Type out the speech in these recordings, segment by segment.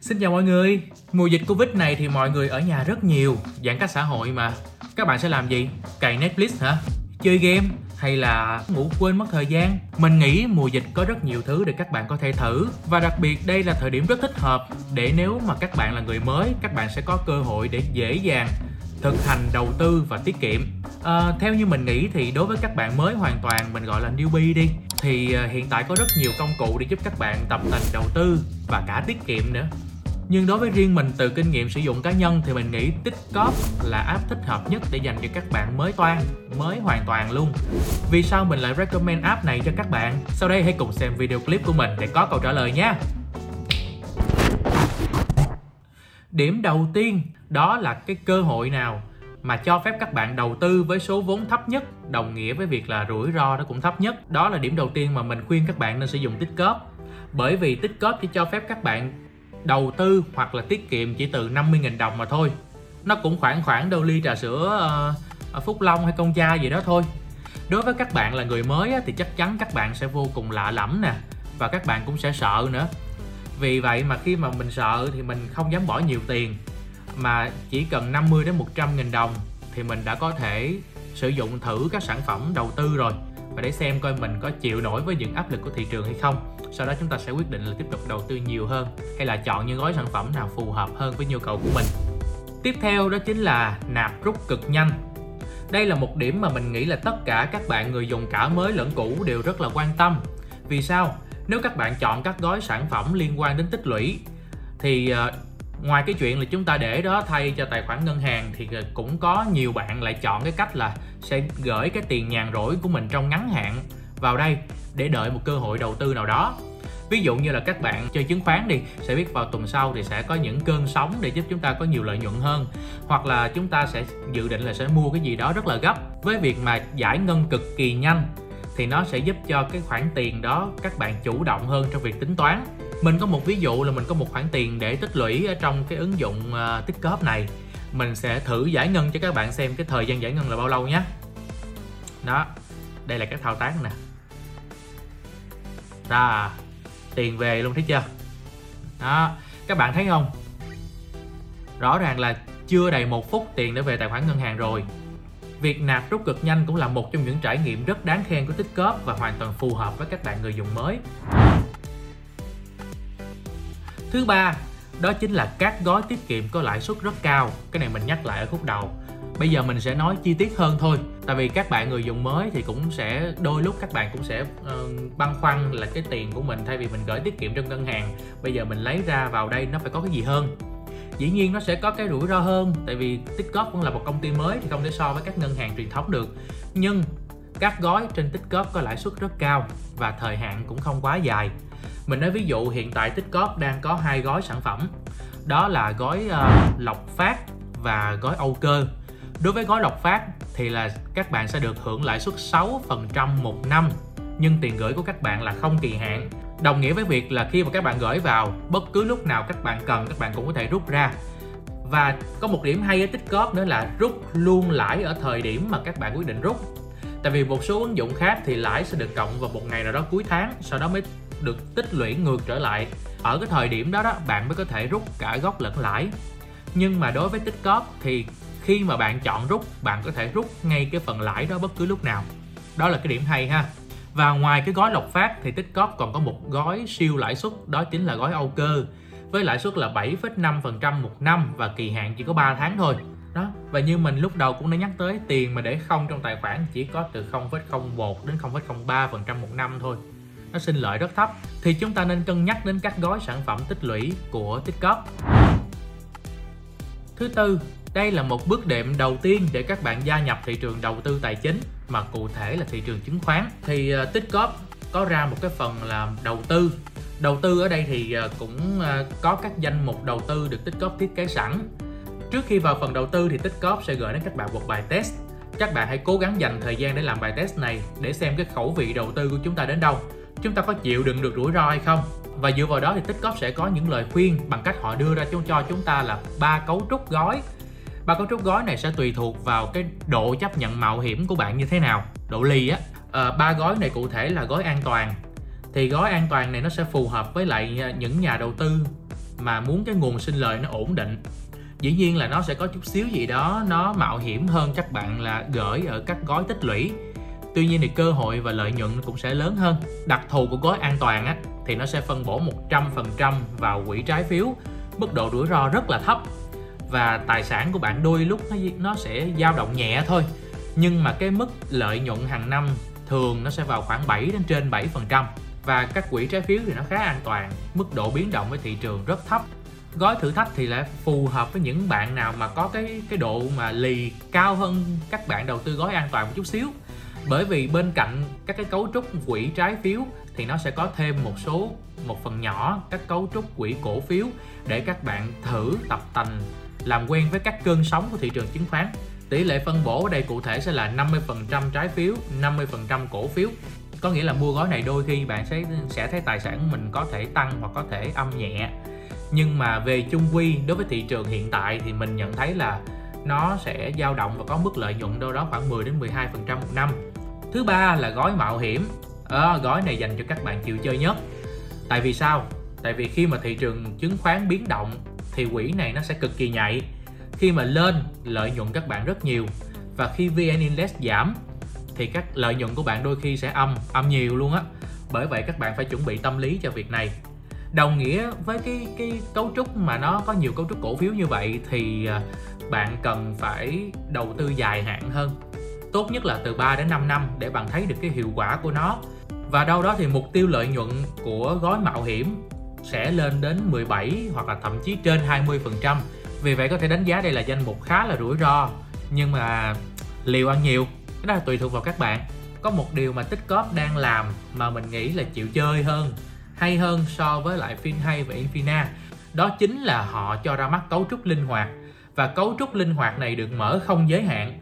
Xin chào mọi người Mùa dịch Covid này thì mọi người ở nhà rất nhiều Giãn cách xã hội mà Các bạn sẽ làm gì? Cày Netflix hả? Chơi game? Hay là ngủ quên mất thời gian? Mình nghĩ mùa dịch có rất nhiều thứ để các bạn có thể thử Và đặc biệt đây là thời điểm rất thích hợp Để nếu mà các bạn là người mới Các bạn sẽ có cơ hội để dễ dàng thực hành đầu tư và tiết kiệm à, theo như mình nghĩ thì đối với các bạn mới hoàn toàn mình gọi là newbie đi thì ờ, hiện tại có rất nhiều công cụ để giúp các bạn tập tành đầu tư và cả tiết kiệm nữa nhưng đối với riêng mình từ kinh nghiệm sử dụng cá nhân thì mình nghĩ Tích-Cóp là app thích hợp nhất để dành cho các bạn mới toan, mới hoàn toàn luôn. Vì sao mình lại recommend app này cho các bạn? Sau đây hãy cùng xem video clip của mình để có câu trả lời nhé. Điểm đầu tiên đó là cái cơ hội nào mà cho phép các bạn đầu tư với số vốn thấp nhất đồng nghĩa với việc là rủi ro nó cũng thấp nhất đó là điểm đầu tiên mà mình khuyên các bạn nên sử dụng tích cóp bởi vì tích cóp chỉ cho phép các bạn đầu tư hoặc là tiết kiệm chỉ từ 50.000 đồng mà thôi. Nó cũng khoảng khoảng đâu ly trà sữa uh, Phúc Long hay Công Cha gì đó thôi. Đối với các bạn là người mới á, thì chắc chắn các bạn sẽ vô cùng lạ lẫm nè và các bạn cũng sẽ sợ nữa. Vì vậy mà khi mà mình sợ thì mình không dám bỏ nhiều tiền mà chỉ cần 50 đến 100 nghìn đồng thì mình đã có thể sử dụng thử các sản phẩm đầu tư rồi và để xem coi mình có chịu nổi với những áp lực của thị trường hay không sau đó chúng ta sẽ quyết định là tiếp tục đầu tư nhiều hơn hay là chọn những gói sản phẩm nào phù hợp hơn với nhu cầu của mình. Tiếp theo đó chính là nạp rút cực nhanh. Đây là một điểm mà mình nghĩ là tất cả các bạn người dùng cả mới lẫn cũ đều rất là quan tâm. Vì sao? Nếu các bạn chọn các gói sản phẩm liên quan đến tích lũy, thì ờ, ngoài cái chuyện là chúng ta để đó thay cho tài khoản ngân hàng thì ờ, cũng có nhiều bạn lại chọn cái cách là sẽ gửi cái tiền nhàn rỗi của mình trong ngắn hạn vào đây để đợi một cơ hội đầu tư nào đó. Ví dụ như là các bạn chơi chứng khoán đi sẽ biết vào tuần sau thì sẽ có những cơn sóng để giúp chúng ta có nhiều lợi nhuận hơn. Hoặc là chúng ta sẽ dự định là sẽ mua cái gì đó rất là gấp. Với việc mà giải ngân cực kỳ nhanh thì nó sẽ giúp cho cái khoản tiền đó các bạn chủ động hơn trong việc tính toán. Mình có một ví dụ là mình có một khoản tiền để tích lũy ở trong cái ứng dụng uh, tích cóp này. Mình sẽ thử giải ngân cho các bạn xem cái thời gian giải ngân là bao lâu nhé. Đó đây là các thao tác nè ra, tiền về luôn, thấy chưa? Đó, các bạn thấy không? Rõ ràng là chưa đầy một phút tiền đã về tài khoản ngân hàng rồi. Việc nạp rút cực nhanh cũng là một trong những trải nghiệm rất đáng khen của tích cóp và hoàn toàn phù hợp với các bạn người dùng mới. Thứ ba, đó chính là các gói tiết kiệm có lãi suất rất cao. Cái này mình nhắc lại ở khúc đầu bây giờ mình sẽ nói chi tiết hơn thôi. Tại vì các bạn người dùng mới thì cũng sẽ đôi lúc các bạn cũng sẽ uh, băn khoăn là cái tiền của mình thay vì mình gửi tiết kiệm trong ngân hàng bây giờ mình lấy ra vào đây nó phải có cái gì hơn? Dĩ nhiên nó sẽ có cái rủi ro hơn tại vì tích cũng là một công ty mới thì không thể so với các ngân hàng truyền thống được. Nhưng các gói trên tích có lãi suất rất cao và thời hạn cũng không quá dài. Mình nói ví dụ hiện tại tích đang có hai gói sản phẩm. Đó là gói uh, lọc phát và gói âu cơ đối với gói lộc phát thì là các bạn sẽ được hưởng lãi suất 6% một năm, nhưng tiền gửi của các bạn là không kỳ hạn. Đồng nghĩa với việc là khi mà các bạn gửi vào, bất cứ lúc nào các bạn cần, các bạn cũng có thể rút ra. Và có một điểm hay ở tích cóp nữa là rút luôn lãi ở thời điểm mà các bạn quyết định rút. Tại vì một số ứng dụng khác thì lãi sẽ được cộng vào một ngày nào đó cuối tháng, sau đó mới được tích lũy ngược trở lại. Ở cái thời điểm đó đó, bạn mới có thể rút cả gốc lẫn lãi. Nhưng mà đối với tích cóp thì khi mà bạn chọn rút bạn có thể rút ngay cái phần lãi đó bất cứ lúc nào. Đó là cái điểm hay ha. Và ngoài cái gói lộc phát thì Tích còn có một gói siêu lãi suất đó chính là gói Âu cơ với lãi suất là 7,5% một năm và kỳ hạn chỉ có 3 tháng thôi. Đó và như mình lúc đầu cũng đã nhắc tới tiền mà để không trong tài khoản chỉ có từ 0,01 đến 0,03% một năm thôi. Nó sinh lợi rất thấp. Thì chúng ta nên cân nhắc đến các gói sản phẩm tích lũy của tích thứ tư đây là một bước đệm đầu tiên để các bạn gia nhập thị trường đầu tư tài chính mà cụ thể là thị trường chứng khoán. Thì ờ, uh, Tích có ra một cái phần là đầu tư. Đầu tư ở đây thì ờ, cũng ờ, có các danh mục đầu tư được Tích thiết kế sẵn. Trước khi vào phần đầu tư thì Tích sẽ gửi đến các bạn một bài test. Các bạn hãy cố gắng dành thời gian để làm bài test này để xem cái khẩu vị đầu tư của chúng ta đến đâu. Chúng ta có chịu đựng được rủi ro hay không? Và dựa vào đó thì tích sẽ có những lời khuyên bằng cách họ đưa ra cho chúng ta là ba cấu trúc gói và cấu trúc gói này sẽ tùy thuộc vào cái độ chấp nhận mạo hiểm của bạn như thế nào độ ly á. À, ba gói này cụ thể là gói an toàn. Thì gói an toàn này nó sẽ phù hợp với lại ờ, những nhà đầu tư mà muốn cái nguồn sinh lời nó ổn định. Dĩ nhiên là nó sẽ có chút xíu gì đó nó mạo hiểm hơn các bạn là gửi ở các gói tích lũy. Tuy nhiên thì cơ hội và lợi nhuận cũng sẽ lớn hơn. Đặc thù của gói an toàn á thì nó sẽ phân bổ 100% vào quỹ trái phiếu. Mức độ rủi ro rất là thấp và tài sản của bạn đôi lúc nó nó sẽ dao động nhẹ thôi. Nhưng mà cái mức lợi nhuận hàng năm thường nó sẽ vào khoảng 7 đến trên 7% và các quỹ trái phiếu thì nó khá an toàn, mức độ biến động với thị trường rất thấp. Gói thử thách thì lại phù hợp với những bạn nào mà có cái cái độ mà lì cao hơn các bạn đầu tư gói an toàn một chút xíu. Bởi vì bên cạnh các cái cấu trúc quỹ trái phiếu thì nó sẽ có thêm một số, một phần nhỏ các cấu trúc quỹ cổ phiếu để các bạn thử tập tành làm quen với các cơn sóng của thị trường chứng khoán tỷ lệ phân bổ ở đây cụ thể sẽ là 50% trái phiếu 50% cổ phiếu có nghĩa là mua gói này đôi khi bạn sẽ sẽ thấy tài sản mình có thể tăng hoặc có thể âm nhẹ nhưng mà về chung quy đối với thị trường hiện tại thì mình nhận thấy là nó sẽ dao động và có mức lợi nhuận đâu đó khoảng 10 đến 12% một năm. Thứ ba là gói mạo hiểm. À, gói này dành cho các bạn chịu chơi nhất. Tại vì sao? Tại vì khi mà thị trường chứng khoán biến động thì quỹ này nó sẽ cực kỳ nhạy. Khi mà lên, lợi nhuận các bạn rất nhiều và khi VN Index giảm, thì các lợi nhuận của bạn đôi khi sẽ âm âm nhiều luôn á. Bởi vậy các bạn phải chuẩn bị tâm lý cho việc này đồng nghĩa với cái cái cấu trúc mà nó có nhiều cấu trúc cổ phiếu như vậy thì à, bạn cần phải đầu tư dài hạn hơn tốt nhất là từ 3 đến 5 năm để bạn thấy được cái hiệu quả của nó và đâu đó thì mục tiêu lợi nhuận của gói mạo hiểm sẽ lên đến 17 hoặc là thậm chí trên 20% vì vậy có thể đánh giá đây là danh mục khá là rủi ro. Nhưng mà liều ăn nhiều, cái đó là tùy thuộc vào các bạn. Có một điều mà tích cóp đang làm mà mình nghĩ là chịu chơi hơn, hay hơn so với lại FinHay và Infina, đó chính là họ cho ra mắt cấu trúc linh hoạt. Và cấu trúc linh hoạt này được mở không giới hạn.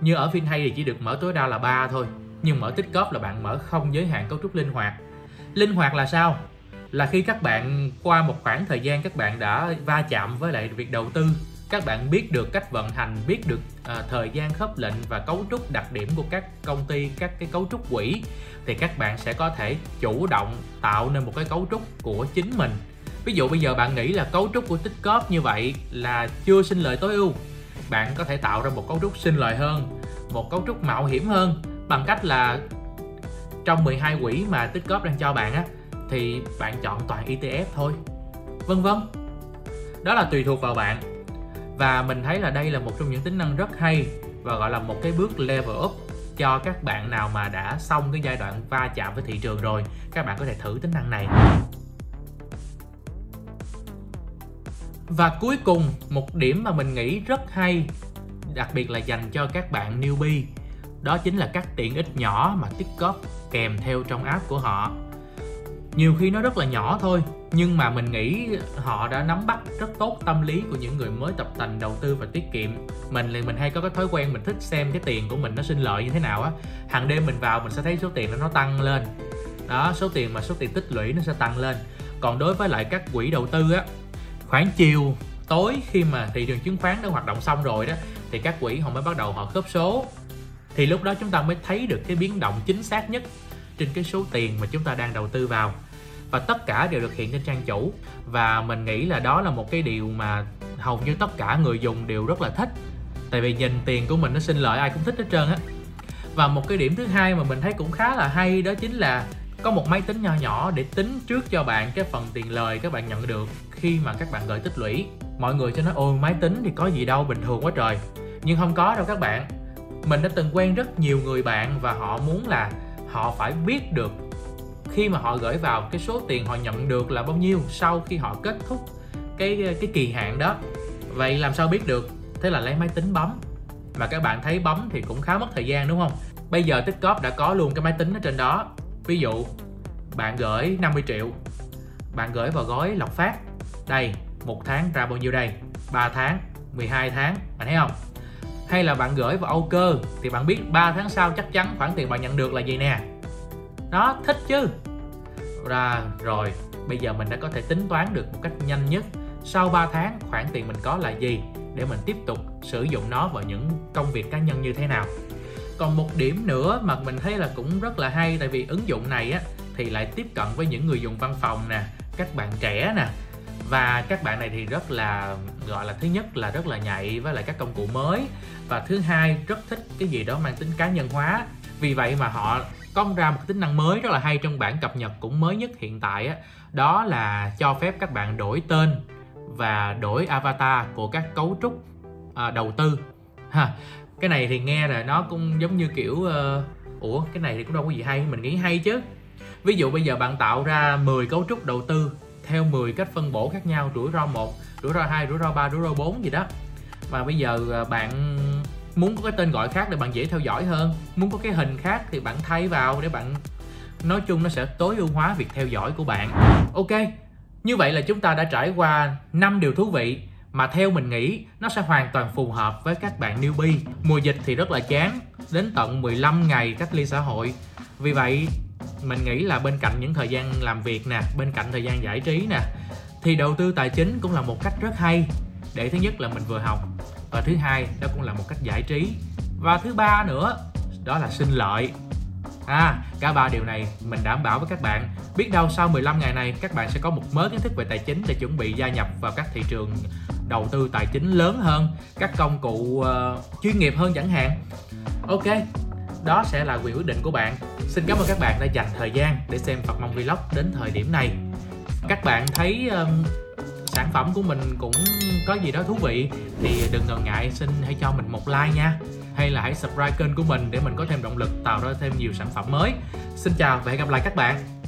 Như ở FinHay thì chỉ được mở tối đa là 3 thôi, nhưng mở tích cóp là bạn mở không giới hạn cấu trúc linh hoạt. Linh hoạt là sao? Là khi các bạn qua một khoảng thời gian các bạn đã va chạm với lại việc đầu tư các bạn biết được cách vận hành biết được uh, thời gian khớp lệnh và cấu trúc đặc điểm của các công ty các cái cấu trúc quỹ thì các bạn sẽ có thể chủ động tạo nên một cái cấu trúc của chính mình. Ví dụ bây giờ bạn nghĩ là cấu trúc của tích cóp như vậy là chưa sinh lợi tối ưu bạn có thể tạo ra một cấu trúc sinh lợi hơn một cấu trúc mạo hiểm hơn bằng cách là trong 12 quỹ mà tích cóp đang cho bạn á thì bạn chọn toàn ETF thôi. Vân vân. Đó là tùy thuộc vào bạn. Và mình thấy là đây là một trong những tính năng rất hay và gọi là một cái bước level up cho các bạn nào mà đã xong cái giai đoạn va chạm với thị trường rồi. Các bạn có thể thử tính năng này. Và cuối cùng, một điểm mà mình nghĩ rất hay, đặc biệt là dành cho các bạn newbie, đó chính là các tiện ích nhỏ mà tiktok kèm theo trong app của họ nhiều khi nó rất là nhỏ thôi, nhưng mà mình nghĩ họ đã nắm bắt rất tốt tâm lý của những người mới tập tành, đầu tư và tiết kiệm. Mình thì mình hay có cái thói quen mình thích xem cái tiền của mình nó sinh lợi như thế nào á. Hàng đêm mình vào mình sẽ thấy số tiền nó nó tăng lên. Đó, số tiền mà số tiền tích lũy nó sẽ tăng lên. Còn đối với lại các quỹ đầu tư á, khoảng chiều tối khi mà thị trường chứng khoán đã hoạt động xong rồi đó, thì các quỹ họ mới bắt đầu họ khớp số. Thì lúc đó chúng ta mới thấy được cái biến động chính xác nhất trên cái số tiền mà chúng ta đang đầu tư vào và tất cả đều được hiện trên trang chủ. Và mình nghĩ là đó là một cái điều mà hầu như tất cả người dùng đều rất là thích. Tại vì nhìn tiền của mình nó sinh lợi, ai cũng thích hết trơn á. Và một cái điểm thứ hai mà mình thấy cũng khá là hay đó chính là có một máy tính nhỏ nhỏ để tính trước cho bạn cái phần tiền lời các bạn nhận được khi mà các bạn gửi tích lũy. Mọi người cho nói, ôi, máy tính thì có gì đâu, bình thường quá trời. Nhưng không có đâu các bạn. Mình đã từng quen rất nhiều người bạn và họ muốn là họ phải biết được khi mà họ gửi vào, cái số tiền họ nhận được là bao nhiêu sau khi họ kết thúc cái cái kỳ hạn đó. Vậy làm sao biết được? Thế là lấy máy tính bấm. Mà các bạn thấy bấm thì cũng khá mất thời gian, đúng không? Bây giờ tích đã có luôn cái máy tính ở trên đó. Ví dụ, bạn gửi 50 triệu, bạn gửi vào gói lọc phát. Đây, một tháng ra bao nhiêu đây? 3 tháng 12 tháng, bạn thấy không? Hay là bạn gửi vào Âu cơ thì bạn biết 3 tháng sau chắc chắn khoản tiền bạn nhận được là gì nè? Đó thích chứ ra rồi. Bây giờ mình đã có thể tính toán được một cách nhanh nhất. Sau 3 tháng, khoản tiền mình có là gì? Để mình tiếp tục sử dụng nó vào những công việc cá nhân như thế nào. Còn một điểm nữa mà mình thấy là cũng rất là hay, tại vì ứng dụng này á, thì lại tiếp cận với những người dùng văn phòng nè, các bạn trẻ nè. Và các bạn này thì rất là, gọi là, thứ nhất là rất là nhạy với lại các công cụ mới. Và thứ hai, rất thích cái gì đó mang tính cá nhân hóa. Vì vậy mà họ công ra một tính năng mới rất là hay trong bản cập nhật cũng mới nhất hiện tại á. Đó là cho phép các bạn đổi tên và đổi avatar của các cấu trúc à, đầu tư. Ha cái này thì nghe là nó cũng giống như kiểu uh, ủa cái này thì cũng đâu có gì hay mình nghĩ hay chứ. Ví dụ bây giờ bạn tạo ra 10 cấu trúc đầu tư theo 10 cách phân bổ khác nhau rủi ro một rủi ro hai rủi ro ba rủi ro bốn gì đó. Và bây giờ ờ, bạn muốn có cái tên gọi khác để bạn dễ theo dõi hơn muốn có cái hình khác thì bạn thay vào để bạn nói chung nó sẽ tối ưu hóa việc theo dõi của bạn ok như vậy là chúng ta đã trải qua 5 điều thú vị mà theo mình nghĩ nó sẽ hoàn toàn phù hợp với các bạn newbie. Mùa dịch thì rất là chán, đến tận 15 ngày cách ly xã hội. Vì vậy, mình nghĩ là bên cạnh những thời gian làm việc nè, bên cạnh thời gian giải trí nè, thì đầu tư tài chính cũng là một cách rất hay để thứ nhất là mình vừa học và thứ hai đó cũng là một cách giải trí. Và thứ ba nữa đó là sinh lợi. À, cả ba điều này mình đảm bảo với các bạn. Biết đâu sau 15 ngày này các bạn sẽ có một mớ kiến thức về tài chính để chuẩn bị gia nhập vào các thị trường đầu tư tài chính lớn hơn Các công cụ uh, chuyên nghiệp hơn chẳng hạn. Ok, đó sẽ là quyền quyết định của bạn. Xin cảm ơn các bạn đã dành thời gian để xem Phật Mong Vlog đến thời điểm này. Các bạn thấy um, sản phẩm của mình cũng có gì đó thú vị, thì đừng ngần ngại, xin hãy cho mình một like nha. Hay là hãy subscribe kênh của mình để mình có thêm động lực tạo ra thêm nhiều sản phẩm mới. Xin chào và hẹn gặp lại các bạn.